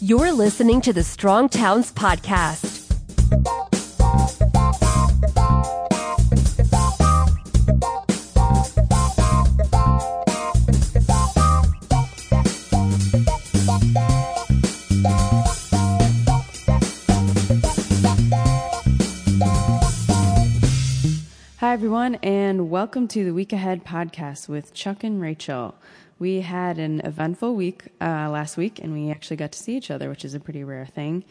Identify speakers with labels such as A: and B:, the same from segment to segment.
A: You're listening to the Strong Towns Podcast.
B: Hi, everyone, and welcome to the Week Ahead podcast with Chuck and Rachel. We had an eventful week uh, last week, and we actually got to see each other, which is a pretty rare thing.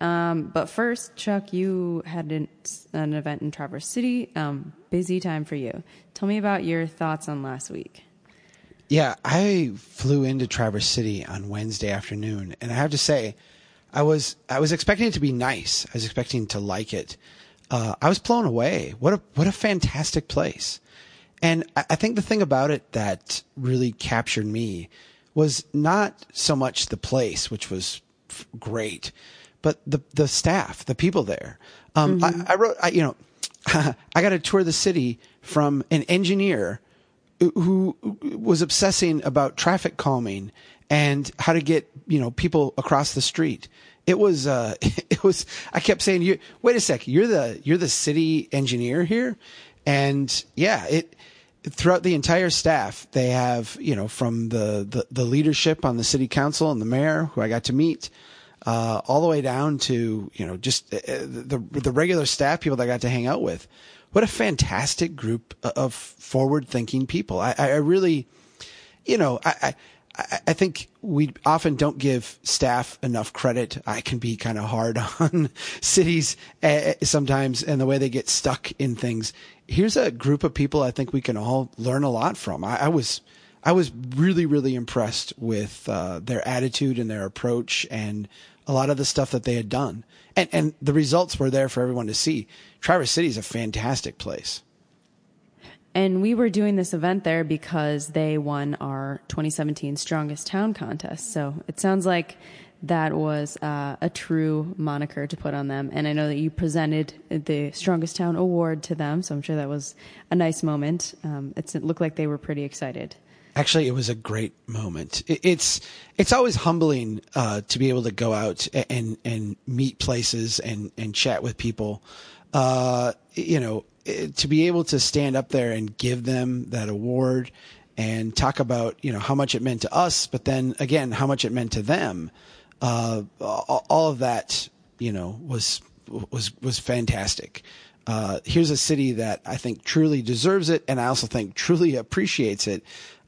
B: Um, but first, Chuck, you had an, an event in Traverse City. Um, busy time for you. Tell me about your thoughts on last week.
C: Yeah, I flew into Traverse City on Wednesday afternoon, and I have to say, I was I was expecting it to be nice. I was expecting to like it. Uh, I was blown away. What a what a fantastic place! And I, think the thing about it that really captured me was not so much the place, which was f- great, but the the staff, the people there. Um, I, I wrote, I, you know, I got to tour the city from an engineer who was obsessing about traffic calming and how to get you know people across the street. It was uh, it was. I kept saying, "You wait a sec. You're the you're the city engineer here," and yeah, it throughout the entire staff they have you know from the the, the leadership on the city council and the mayor who I got to meet. Uh, all the way down to you know just uh, the the regular staff people that I got to hang out with. What a fantastic group of forward thinking people. I, I really, you know, I, I, I think we often don't give staff enough credit. I can be kind of hard on cities uh, sometimes and the way they get stuck in things. Here's a group of people I think we can all learn a lot from. I, I was, I was really, really impressed with uh, their attitude and their approach and a lot of the stuff that they had done. And, and the results were there for everyone to see. Traverse City is a fantastic place.
B: And we were doing this event there because they won our 2017 Strongest Town contest. So it sounds like that was uh, a true moniker to put on them. And I know that you presented the Strongest Town Award to them. So I'm sure that was a nice moment. Um, it looked like they were pretty excited.
C: Actually, it was a great moment. It, it's it's always humbling uh, to be able to go out and and meet places and and chat with people. Uh, you know, to be able to stand up there and give them that award and talk about you know how much it meant to us, but then again how much it meant to them. Uh, all of that you know was was was fantastic. Uh, here's a city that I think truly deserves it, and I also think truly appreciates it.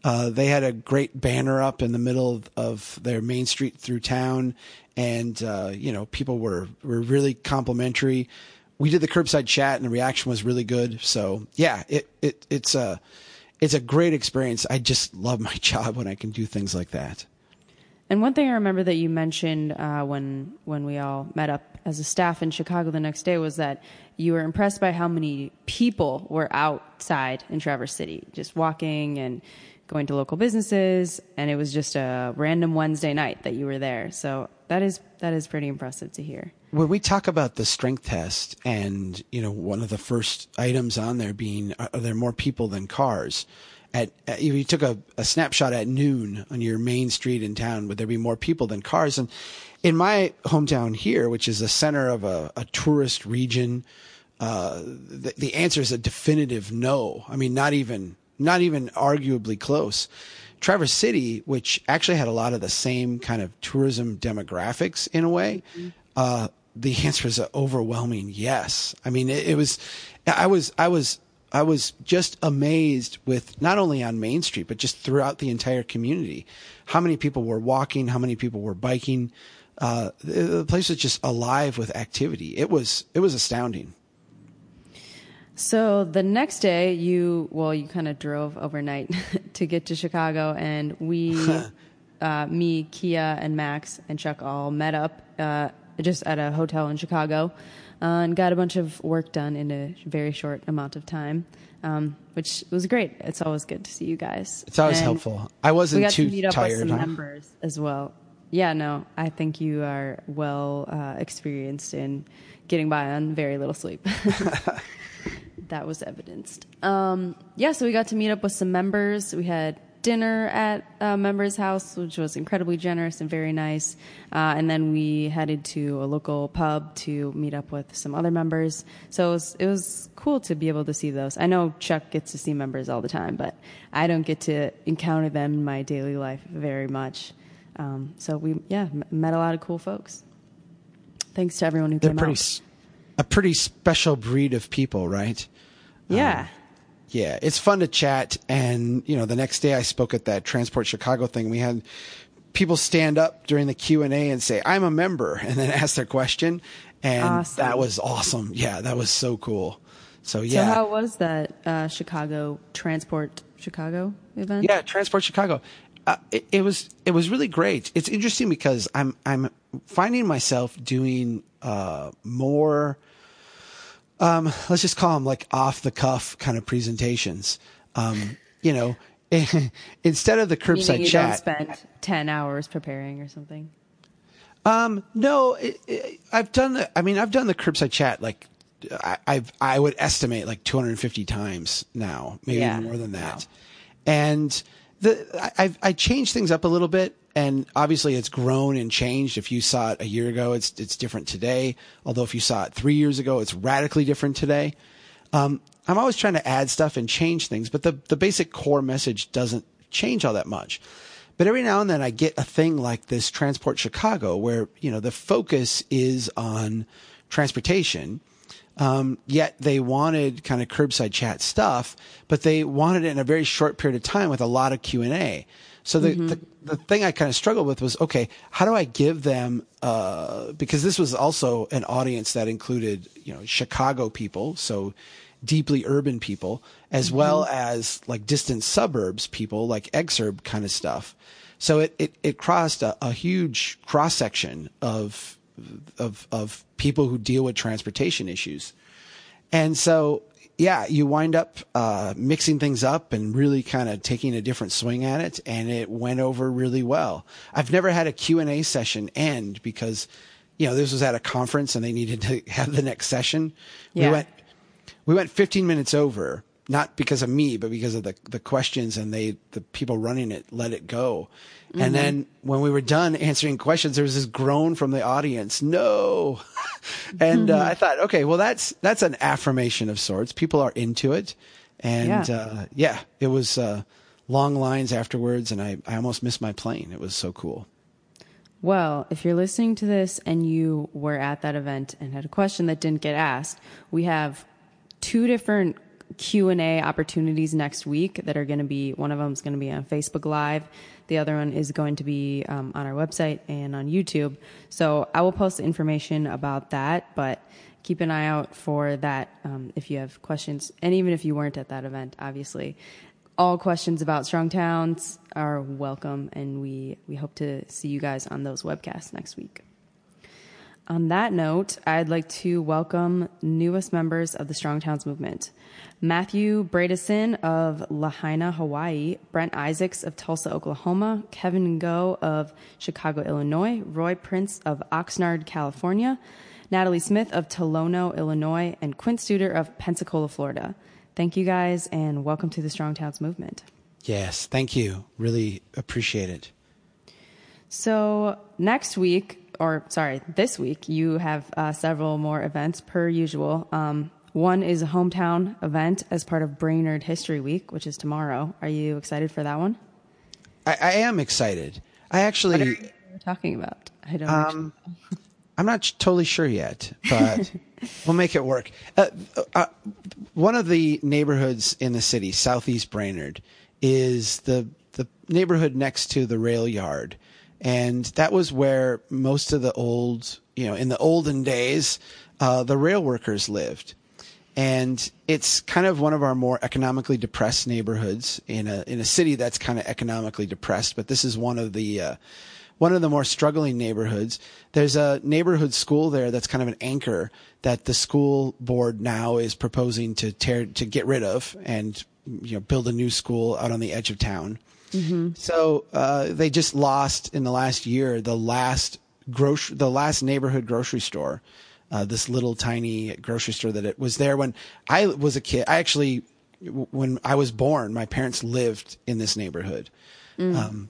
C: Uh, they had a great banner up in the middle of, of their main street through town, and uh, you know people were were really complimentary we did the curbside chat and the reaction was really good. So yeah, it, it it's a it's a great experience. I just love my job when I can do things like that.
B: And one thing I remember that you mentioned uh, when when we all met up as a staff in Chicago the next day was that you were impressed by how many people were outside in Traverse City, just walking and going to local businesses. And it was just a random Wednesday night that you were there. So that is that is pretty impressive to hear
C: when we talk about the strength test and you know one of the first items on there being are there more people than cars at, at you took a, a, snapshot at noon on your main street in town would there be more people than cars and in my hometown here which is the center of a, a tourist region uh, the, the answer is a definitive no i mean not even not even arguably close Traverse City, which actually had a lot of the same kind of tourism demographics in a way, mm-hmm. uh, the answer is an overwhelming yes. I mean, it, it, was, I was, I was, I was just amazed with not only on Main Street, but just throughout the entire community, how many people were walking, how many people were biking. Uh, the, the place was just alive with activity. It was, it was astounding.
B: So the next day, you well, you kind of drove overnight to get to Chicago, and we, uh, me, Kia, and Max and Chuck all met up uh, just at a hotel in Chicago uh, and got a bunch of work done in a very short amount of time, um, which was great. It's always good to see you guys.
C: It's always
B: and
C: helpful. I wasn't
B: we got
C: too
B: to meet up
C: tired.
B: with some
C: huh?
B: members as well. Yeah, no, I think you are well uh, experienced in getting by on very little sleep. that was evidenced. Um, yeah, so we got to meet up with some members. We had dinner at a member's house, which was incredibly generous and very nice. Uh, and then we headed to a local pub to meet up with some other members. So it was, it was cool to be able to see those. I know Chuck gets to see members all the time, but I don't get to encounter them in my daily life very much. Um, so we, yeah, met a lot of cool folks. Thanks to everyone who
C: They're
B: came
C: pretty,
B: out.
C: A pretty special breed of people, right?
B: Yeah.
C: Yeah, it's fun to chat. And you know, the next day I spoke at that Transport Chicago thing. We had people stand up during the Q and A and say, "I'm a member," and then ask their question, and
B: Awesome.
C: that was awesome. Yeah, that was so cool. So yeah.
B: So how was that uh, Chicago Transport Chicago event?
C: yeah, Transport Chicago. Uh, it, it was it was really great. It's interesting because I'm I'm finding myself doing uh, more. Um, let's just call them like off the cuff kind of presentations. Um, you know, instead of the
B: Meaning
C: curbside
B: you
C: chat.
B: don't spend ten hours preparing or something.
C: Um, no, it, it, I've done the. I mean, I've done the curbside chat like I, I've I would estimate like 250 times now, maybe
B: Yeah.
C: more than that. And the I I've, changed things up a little bit, and obviously it's grown and changed. If you saw it a year ago, it's it's different today. Although if you saw it three years ago, it's radically different today. Um, I'm always trying to add stuff and change things, but the the basic core message doesn't change all that much. But every now and then I get a thing like this Transport Chicago where, you know, the focus is on transportation. Um, yet they wanted kind of curbside chat stuff, but they wanted it in a very short period of time with a lot of Q and A. So the, the the thing I kind of struggled with was okay, how do I give them uh, because this was also an audience that included you know Chicago people, so deeply urban people, as well as like distant suburbs people, like exurb kind of stuff. So it it, it crossed a, a huge cross section of of of people who deal with transportation issues. And so, yeah, you wind up uh, mixing things up and really kind of taking a different swing at it, and it went over really well. I've never had a Q&A session end because, you know, this was at a conference and they needed to have the next session.
B: Yeah.
C: We went we went 15 minutes over, not because of me, but because of the the questions and they the people running it let it go. And then when we were done answering questions, there was this groan from the audience, "No!" and uh, I thought, okay, well that's that's an affirmation of sorts. People are into it, and
B: Yeah.
C: uh, yeah, it was uh, long lines afterwards, and I I almost missed my plane. It was so cool.
B: Well, if you're listening to this and you were at that event and had a question that didn't get asked, we have two different Q&A opportunities next week that are going to be one of them is going to be on Facebook Live. The other one is going to be um, on our website and on YouTube. So I will post information about that, but keep an eye out for that um, if you have questions. And even if you weren't at that event, obviously, all questions about strong towns are welcome, and we, we hope to see you guys on those webcasts next week. On that note, I'd like to welcome newest members of the Strong Towns movement. Matthew Bradison of Lahaina, Hawaii, Brent Isaacs of Tulsa, Oklahoma, Kevin Go of Chicago, Illinois, Roy Prince of Oxnard, California, Natalie Smith of Tolono, Illinois, and Quint Studer of Pensacola, Florida. Thank you guys and welcome to the Strong Towns movement.
C: Yes, thank you. Really appreciate it.
B: So next week, or sorry, this week, you have uh, several more events per usual. Um, one is a hometown event as part of Brainerd History Week, which is tomorrow. Are you excited for that one?
C: I, I am excited. I actually.
B: What are talking about? I don't.
C: Um, I'm not totally sure yet, but we'll make it work. Uh, uh, one of the neighborhoods in the city, Southeast Brainerd, is the the neighborhood next to the rail yard, and that was where most of the old, you know, in the olden days, uh, the rail workers lived. And it's kind of one of our more economically depressed neighborhoods in a in a city that's kind of economically depressed. But this is one of the uh, one of the more struggling neighborhoods. There's a neighborhood school there that's kind of an anchor that the school board now is proposing to tear to get rid of and you know build a new school out on the edge of town. So uh, they just lost in the last year the last grocery the last neighborhood grocery store. Uh, this little tiny grocery store that it was there when I was a kid. I actually when I was born, my parents lived in this neighborhood. Um,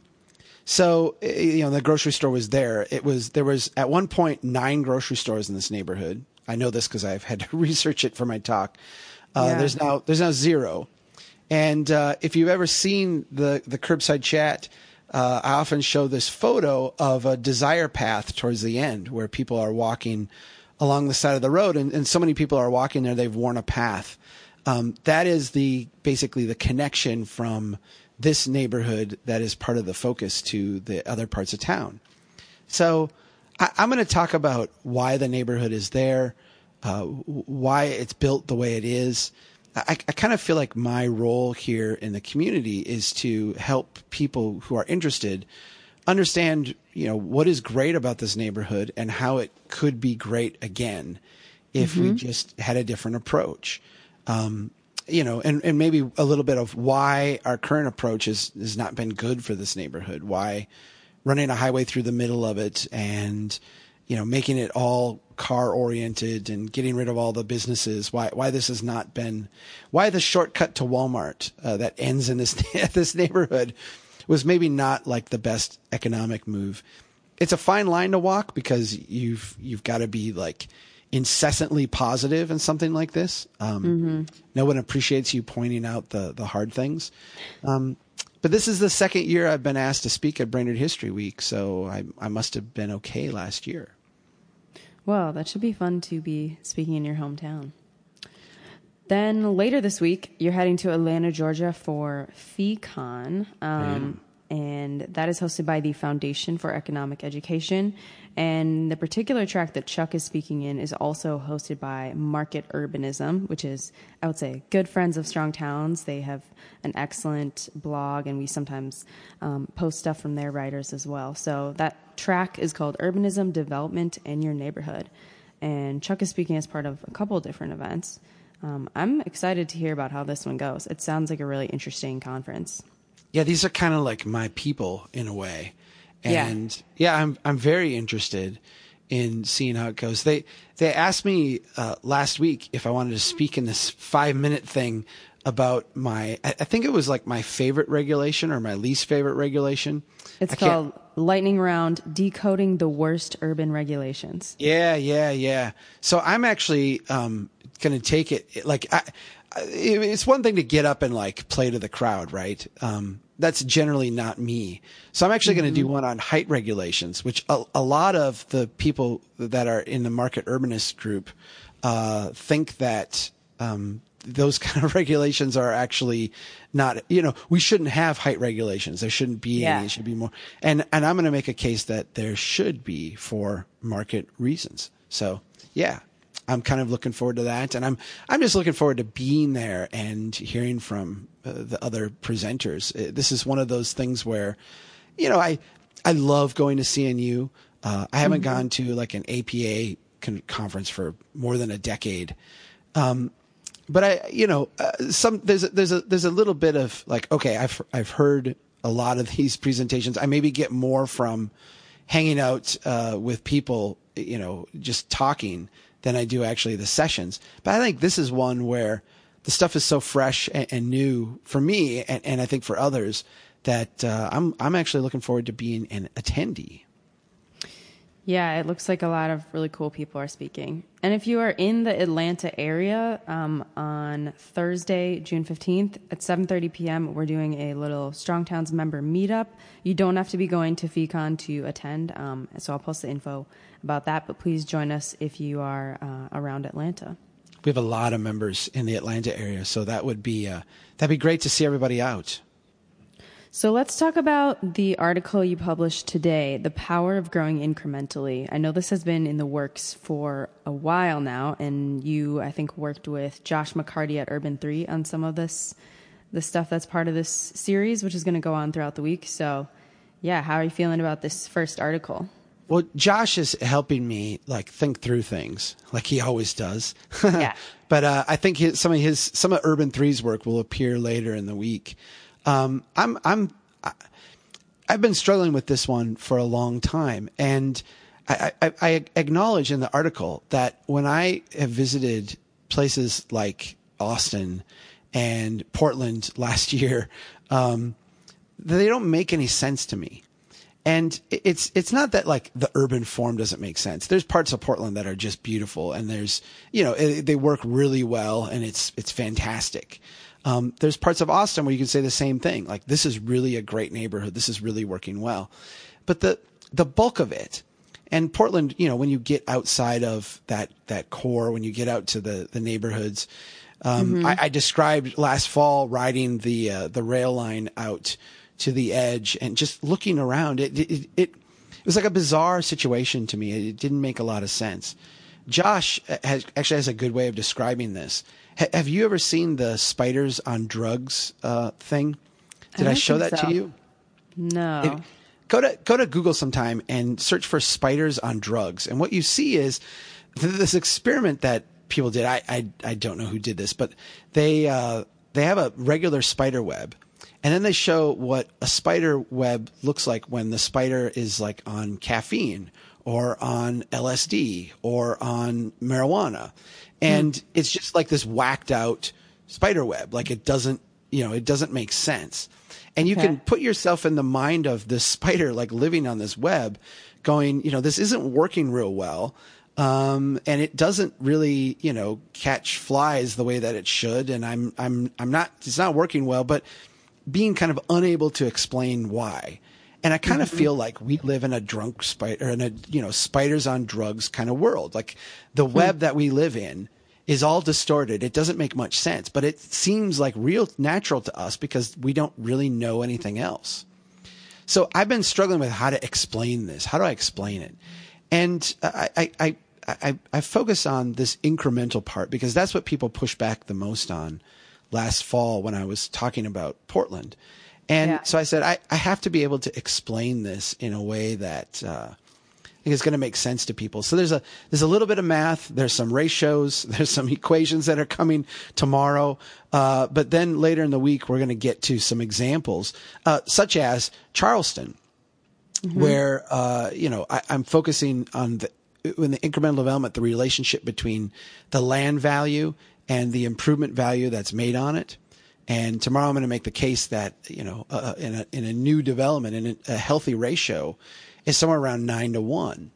C: so you know, the grocery store was there. It was there was at one point nine grocery stores in this neighborhood. I know this because I've had to research it for my talk. Uh,
B: Yeah.
C: There's now there's now zero. And uh, if you've ever seen the the curbside chat, uh, I often show this photo of a desire path towards the end where people are walking along the side of the road, and, and so many people are walking there they've worn a path. Um, that is the basically the connection from this neighborhood that is part of the focus to the other parts of town. So I, I'm going to talk about why the neighborhood is there, uh, why it's built the way it is. I, I kind of feel like my role here in the community is to help people who are interested understand, you know, what is great about this neighborhood and how it could be great again if we just had a different approach. Um, you know, and, and maybe a little bit of why our current approach has, has not been good for this neighborhood. Why running a highway through the middle of it and, you know, making it all car oriented and getting rid of all the businesses. Why, why this has not been, why the shortcut to Walmart uh, that ends in this, this neighborhood was maybe not like the best economic move. It's a fine line to walk because you've, you've got to be like, incessantly positive in something like this. Um, No one appreciates you pointing out the the hard things. Um, but this is the second year I've been asked to speak at Brainerd History Week, so I I must have been okay last year.
B: Well, that should be fun to be speaking in your hometown. Then later this week, you're heading to Atlanta, Georgia for FEEcon. Um, and that is hosted by the Foundation for Economic Education. And the particular track that Chuck is speaking in is also hosted by Market Urbanism, which is, I would say, good friends of Strong Towns. They have an excellent blog, and we sometimes um, post stuff from their writers as well. So that track is called Urbanism Development in Your Neighborhood. And Chuck is speaking as part of a couple different events. Um, I'm excited to hear about how this one goes. It sounds like a really interesting conference.
C: Yeah, these are kind of like my people in a way, and yeah, I'm I'm very interested in seeing how it goes. They they asked me uh, last week if I wanted to speak in this five minute thing about my I, I think it was like my favorite regulation or my least favorite regulation.
B: It's
C: I
B: called Lightning Round Decoding the Worst Urban Regulations.
C: Yeah, yeah, yeah. So I'm actually um, going to take it like I, it's one thing to get up and like play to the crowd, right? Um, that's generally not me. So I'm actually going to do one on height regulations, which a, a lot of the people that are in the market urbanist group uh, think that um, those kind of regulations are actually not. You know, we shouldn't have height regulations. There shouldn't be
B: Yeah.
C: any. It should be more. And and I'm going to make a case that there should be for market reasons. So yeah, I'm kind of looking forward to that, and I'm I'm just looking forward to being there and hearing from uh, the other presenters. Uh, This is one of those things where, you know, I I love going to CNU. Uh, I haven't gone to like an APA con- conference for more than a decade but I, you know, uh, some there's a, there's a there's a little bit of like, okay, I've I've heard a lot of these presentations. I maybe get more from hanging out uh, with people, you know, just talking than I do actually the sessions. But I think this is one where the stuff is so fresh and, and new for me, and, and I think for others that uh, I'm I'm actually looking forward to being an attendee.
B: Yeah, it looks like a lot of really cool people are speaking. And if you are in the Atlanta area um, on Thursday, June 15th at 7:30 p.m., we're doing a little Strong Towns member meetup. You don't have to be going to FEEcon to attend, um, so I'll post the info about that. But please join us if you are uh, around Atlanta.
C: We have a lot of members in the Atlanta area, so that would be uh, that'd be great to see everybody out.
B: So let's talk about the article you published today, The Power of Growing Incrementally. I know this has been in the works for a while now, and you, I think, worked with Josh McCarty at Urban 3 on some of this, the stuff that's part of this series, which is going to go on throughout the week. So, yeah, how are you feeling about this first article?
C: Well, Josh is helping me like think through things, like he always does.
B: Yeah.
C: but uh, I think his, some of his some of Urban Three's work will appear later in the week. Um, I'm I'm I, I've been struggling with this one for a long time, and I, I, I acknowledge in the article that when I have visited places like Austin and Portland last year, um, they don't make any sense to me. And it's it's not that like the urban form doesn't make sense. There's parts of Portland that are just beautiful, and there's you know it, they work really well, and it's it's fantastic. Um, there's parts of Austin where you can say the same thing. Like this is really a great neighborhood. This is really working well, but the the bulk of it, and Portland, you know, when you get outside of that that core, when you get out to the the neighborhoods, um, mm-hmm. I, I, described last fall riding the uh, the rail line out to the edge and just looking around. It, it, it, it was like a bizarre situation to me. It didn't make a lot of sense. Josh has, actually has a good way of describing this. have you ever seen the spiders on drugs uh, thing? Did I, I show that
B: so.
C: to you?
B: No.
C: go to go to Google sometime and search for spiders on drugs, and what you see is this experiment that people did. I I, I don't know who did this, but they uh, they have a regular spider web and then they show what a spider web looks like when the spider is like on caffeine or on LSD or on marijuana. And mm. it's just like this whacked out spider web. Like it doesn't, you know, it doesn't make sense. And you okay. can put yourself in the mind of this spider, like living on this web, going, you know, this isn't working real well. Um, and it doesn't really, you know, catch flies the way that it should. And I'm, I'm, I'm not, it's not working well, but being kind of unable to explain why. And I kind of mm-hmm. feel like we live in a drunk spider, in a, you know, spiders on drugs kind of world. Like the hmm. web that we live in is all distorted. It doesn't make much sense, but it seems like real natural to us because we don't really know anything else. So I've been struggling with how to explain this. How do I explain it? And I, I, I, I, I focus on this incremental part because that's what people push back the most on last fall when I was talking about Portland. And yeah. so I said, I, I have to be able to explain this in a way that uh, I think is going to make sense to people. So there's a there's a little bit of math. There's some ratios. There's some equations that are coming tomorrow. Uh, but then later in the week, we're going to get to some examples, uh, such as Charleston, mm-hmm. where uh, you know I, I'm focusing on the in the incremental development, the relationship between the land value and the improvement value that's made on it. And tomorrow I'm going to make the case that, you know, uh, uh, in, a, in a new development, in a, healthy ratio, is somewhere around nine to one.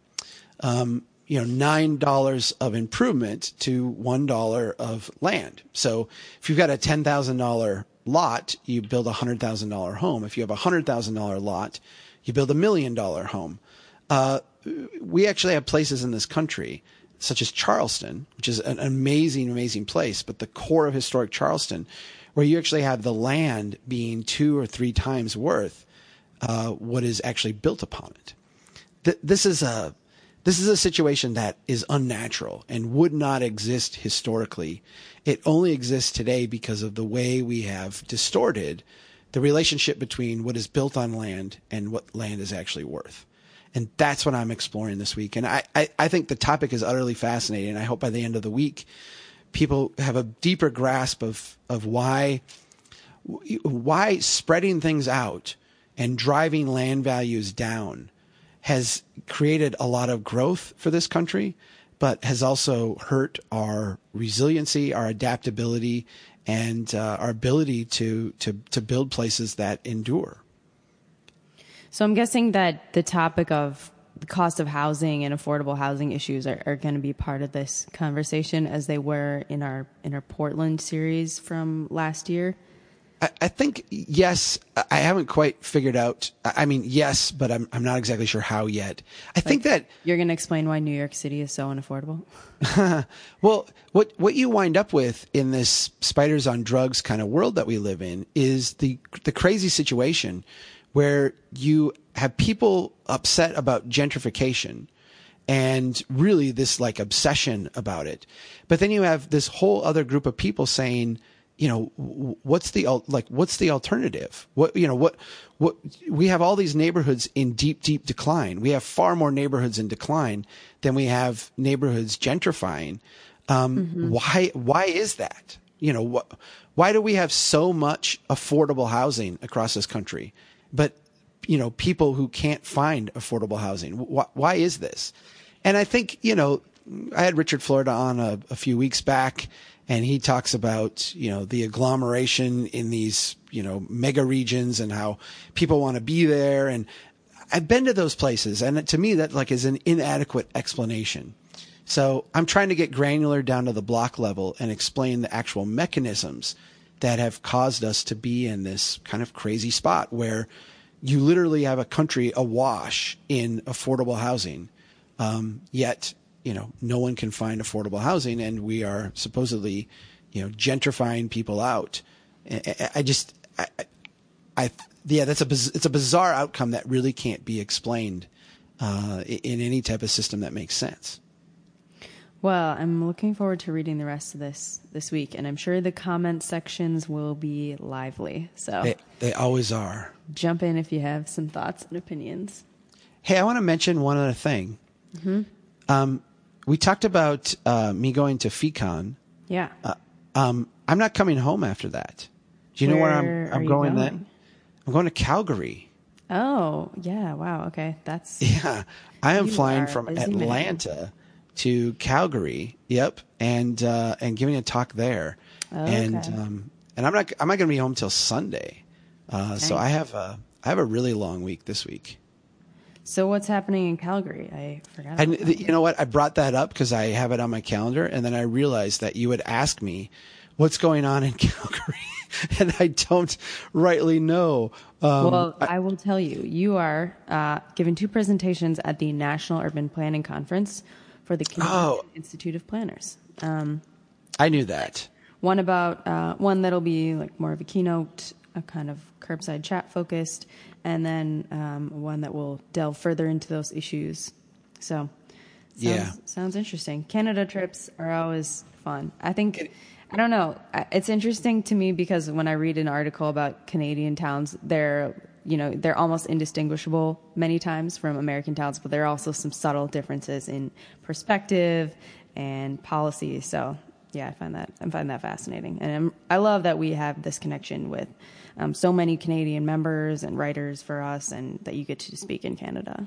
C: Um, you know, nine dollars of improvement to one dollar of land. So if you've got a ten thousand dollar lot, you build a hundred thousand dollar home. If you have a hundred thousand dollar lot, you build a million dollar home. Uh, we actually have places in this country such as Charleston, which is an amazing, amazing place, but the core of historic Charleston, where you actually have the land being two or three times worth uh, what is actually built upon it. Th- this is a this is a situation that is unnatural and would not exist historically. It only exists today because of the way we have distorted the relationship between what is built on land and what land is actually worth. And that's what I'm exploring this week. And I, I, I think the topic is utterly fascinating. I hope by the end of the week, people have a deeper grasp of, of why, why spreading things out and driving land values down has created a lot of growth for this country, but has also hurt our resiliency, our adaptability, and uh, our ability to, to, to build places that endure.
B: So I'm guessing that the topic of the cost of housing and affordable housing issues are, are going to be part of this conversation as they were in our in our Portland series from last year.
C: I, I think yes. I haven't quite figured out. I mean, yes, but I'm I'm not exactly sure how yet. I like think that
B: you're going to explain why New York City is so unaffordable.
C: well, what what you wind up with in this spiders on drugs kind of world that we live in is the the crazy situation where you have people upset about gentrification and really this like obsession about it. But then you have this whole other group of people saying, you know, what's the like what's the alternative? What you know, what what we have all these neighborhoods in deep deep decline. We have far more neighborhoods in decline than we have neighborhoods gentrifying. Um, mm-hmm. why why is that? You know, what why do we have so much affordable housing across this country? But you know, people who can't find affordable housing. Why, why is this? And I think, you know, I had Richard Florida on a, a few weeks back and he talks about you know the agglomeration in these you know mega regions and how people want to be there and I've been to those places and to me that like is an inadequate explanation. So I'm trying to get granular down to the block level and explain the actual mechanisms that have caused us to be in this kind of crazy spot where you literally have a country awash in affordable housing. Um, yet, you know, no one can find affordable housing and we are supposedly, you know, gentrifying people out. I, I just, I, I, yeah, that's a, it's a bizarre outcome that really can't be explained, uh, in any type of system that makes sense.
B: Well, I'm looking forward to reading the rest of this this week, and I'm sure the comment sections will be lively. So
C: they, they always are.
B: Jump in if you have some thoughts and opinions.
C: Hey, I want to mention one other thing. Mm-hmm. Um, we talked about uh, me going to FEEcon.
B: Yeah.
C: Uh, um, I'm not coming home after that. Do you
B: where
C: know where I'm, I'm going, going then? I'm going to Calgary.
B: Oh, yeah. Wow. Okay. That's.
C: Yeah. I am flying from Atlanta. To Calgary. Yep, and uh, and giving a talk there.
B: Oh,
C: and
B: okay.
C: um, and I'm not I'm not going to be home till Sunday. Uh, So I have a I have a really long week this week.
B: So what's happening in Calgary? I forgot.
C: And you know what? I brought that up because I have it on my calendar, and then I realized that you would ask me what's going on in Calgary, and I don't rightly know.
B: Um, well, I, I, will tell you. You are uh, giving two presentations at the National Urban Planning Conference for the Canadian oh. Institute of Planners. Um,
C: I knew that.
B: One about uh, one that'll be like more of a keynote, a kind of curbside chat focused, and then um, one that will delve further into those issues. So, sounds,
C: yeah,
B: sounds interesting. Canada trips are always fun. I think. I don't know. It's interesting to me because when I read an article about Canadian towns, they're you know, they're almost indistinguishable many times from American towns, but there are also some subtle differences in perspective and policy. So, yeah, I find that I find that fascinating, and I'm, i love that we have this connection with um, so many Canadian members and writers for us, and that you get to speak in Canada.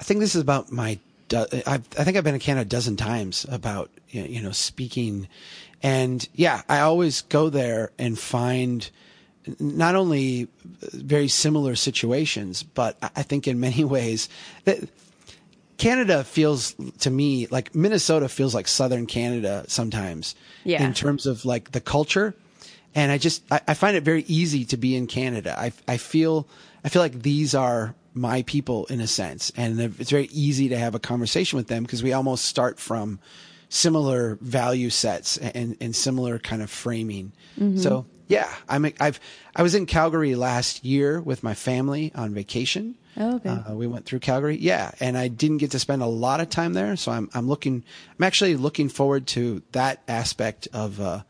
C: I think this is about my. i think I've been in Canada a dozen times about you know speaking, and yeah, I always go there and find not only very similar situations, but I think in many ways that Canada feels to me like Minnesota feels like Southern Canada sometimes
B: yeah.
C: in terms of like the culture. And I just, I, I find it very easy to be in Canada. I, I feel, I feel like these are my people in a sense. And it's very easy to have a conversation with them because we almost start from similar value sets and, and similar kind of framing. Mm-hmm. So yeah, I'm. I've. I was in Calgary last year with my family on vacation.
B: Oh, okay.
C: Uh, we went through Calgary. Yeah, and I didn't get to spend a lot of time there, so I'm. I'm looking. I'm actually looking forward to that aspect of uh,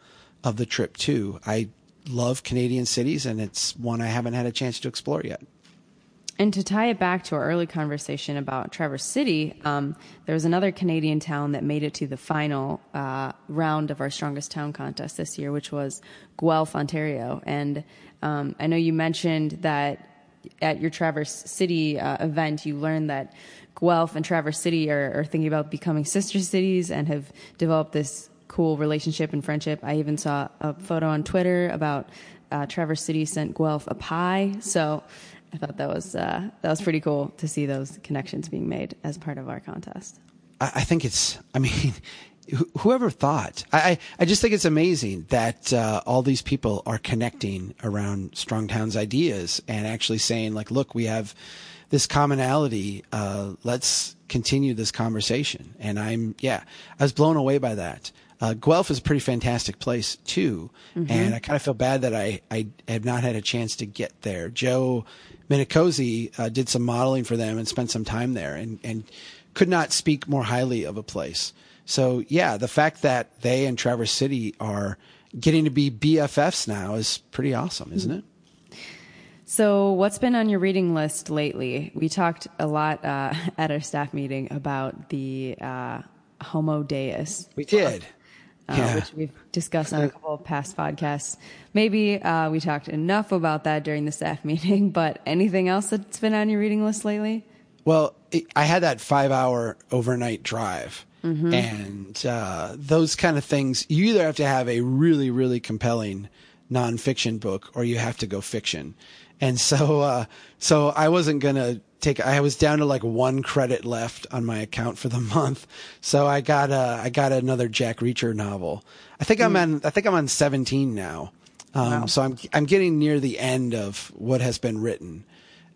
C: of the trip too. I love Canadian cities, and it's one I haven't had a chance to explore yet.
B: And to tie it back to our early conversation about Traverse City, um, there was another Canadian town that made it to the final uh, round of our Strongest Town contest this year, which was Guelph, Ontario. And um, I know you mentioned that at your Traverse City uh, event, you learned that Guelph and Traverse City are, are thinking about becoming sister cities and have developed this cool relationship and friendship. I even saw a photo on Twitter about uh, Traverse City sent Guelph a pie. So I thought that was uh, that was pretty cool to see those connections being made as part of our contest.
C: I, think it's. I mean, whoever thought? I, I just think it's amazing that uh, all these people are connecting around Strong Towns ideas and actually saying, like, look, we have this commonality. Uh, let's continue this conversation. And I'm, yeah, I was blown away by that. Uh, Guelph is a pretty fantastic place too, mm-hmm. and I kind of feel bad that I, I have not had a chance to get there. Joe Minicozzi uh, did some modeling for them and spent some time there, and and could not speak more highly of a place. So yeah, the fact that they and Traverse City are getting to be BFFs now is pretty awesome, isn't it?
B: So, what's been on your reading list lately? We talked a lot uh, at our staff meeting about the uh, Homo Deus.
C: We did
B: uh, yeah. which we've discussed on a couple of past podcasts. Maybe uh, we talked enough about that during the staff meeting, but anything else that's been on your reading list lately?
C: Well, it, I had that five hour overnight drive. and uh, those kind of things. You either have to have a really, really compelling nonfiction book, or you have to go fiction. And so, uh, so I wasn't gonna take. I was down to like one credit left on my account for the month, so I got uh, I got another Jack Reacher novel. I think I'm on. I think I'm on 17 now. Um, So I'm I'm getting near the end of what has been written.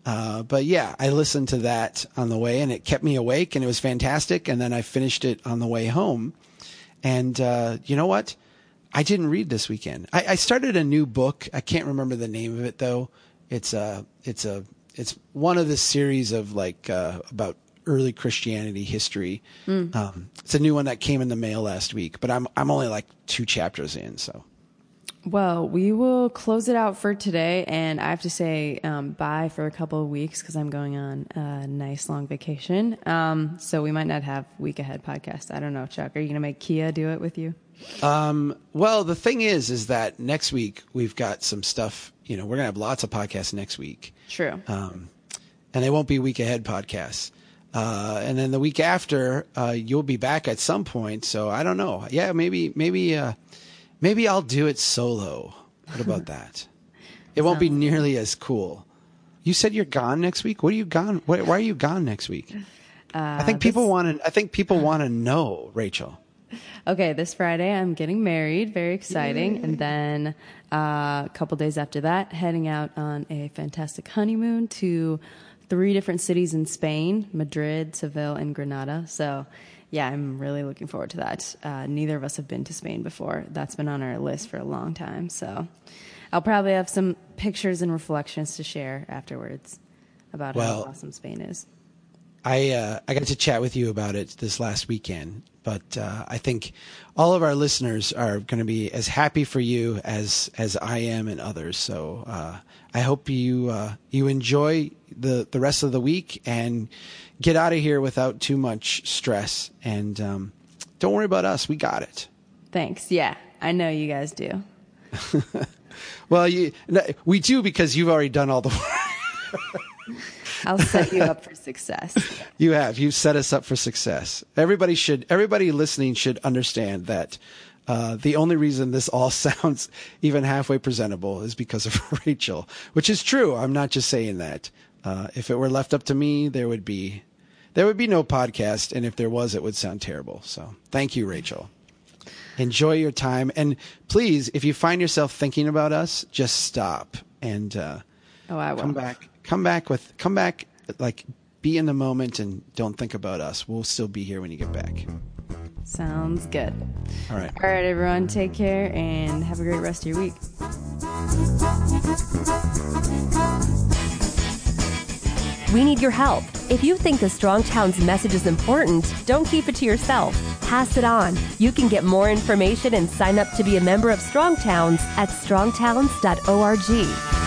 C: Uh, but yeah, I listened to that on the way, and it kept me awake, and it was fantastic. And then I finished it on the way home. And uh, you know what? I didn't read this weekend. I, I started a new book. I can't remember the name of it though. It's a it's a it's one of the series of like uh, about early Christianity history. Um, it's a new one that came in the mail last week, but I'm I'm only like two chapters in, so.
B: Well, we will close it out for today, and I have to say um, bye for a couple of weeks because I'm going on a nice long vacation. Um, so we might not have week ahead podcast. I don't know, Chuck. Are you going to make Kia do it with you?
C: Well, the thing is, is that next week we've got some stuff. You know, we're gonna have lots of podcasts next week.
B: True.
C: um, and they won't be week ahead podcasts. Uh, and then the week after, uh, you'll be back at some point. So I don't know. Yeah, maybe, maybe, uh, maybe I'll do it solo. What about that? It won't be nearly as cool. You said you're gone next week. What are you gone? Why, why are you gone next week? I think people want to. I think people want to know, Rachel.
B: Okay, this Friday I'm getting married. Very exciting. And then uh, a couple days after that, heading out on a fantastic honeymoon to three different cities in Spain Madrid, Seville, and Granada. So, yeah, I'm really looking forward to that. Uh, neither of us have been to Spain before. That's been on our list for a long time. So, I'll probably have some pictures and reflections to share afterwards about
C: Well-
B: how awesome Spain is.
C: I uh, I got to chat with you about it this last weekend, but uh, I think all of our listeners are going to be as happy for you as as I am and others. So uh, I hope you uh, you enjoy the the rest of the week and get out of here without too much stress. And um, don't worry about us; we got it.
B: Thanks. Yeah, I know you guys do.
C: Well, you we do because you've already done all the work.
B: I'll set you up for success.
C: You have. You've set us up for success. Everybody should. Everybody listening should understand that uh, the only reason this all sounds even halfway presentable is because of Rachel, which is true. I'm not just saying that. Uh, if it were left up to me, there would be there would be no podcast, and if there was, it would sound terrible. So, thank you, Rachel. Enjoy your time, and please, if you find yourself thinking about us, just stop and. Uh,
B: Oh, I will.
C: come back come back with come back like be in the moment and don't think about us we'll still be here when you get back
B: Sounds good.
C: all right
B: All right, everyone, take care and have a great rest of your week.
A: We need your help. If you think the Strong Towns message is important, don't keep it to yourself. Pass it on. You can get more information and sign up to be a member of Strong Towns at strongtowns.org.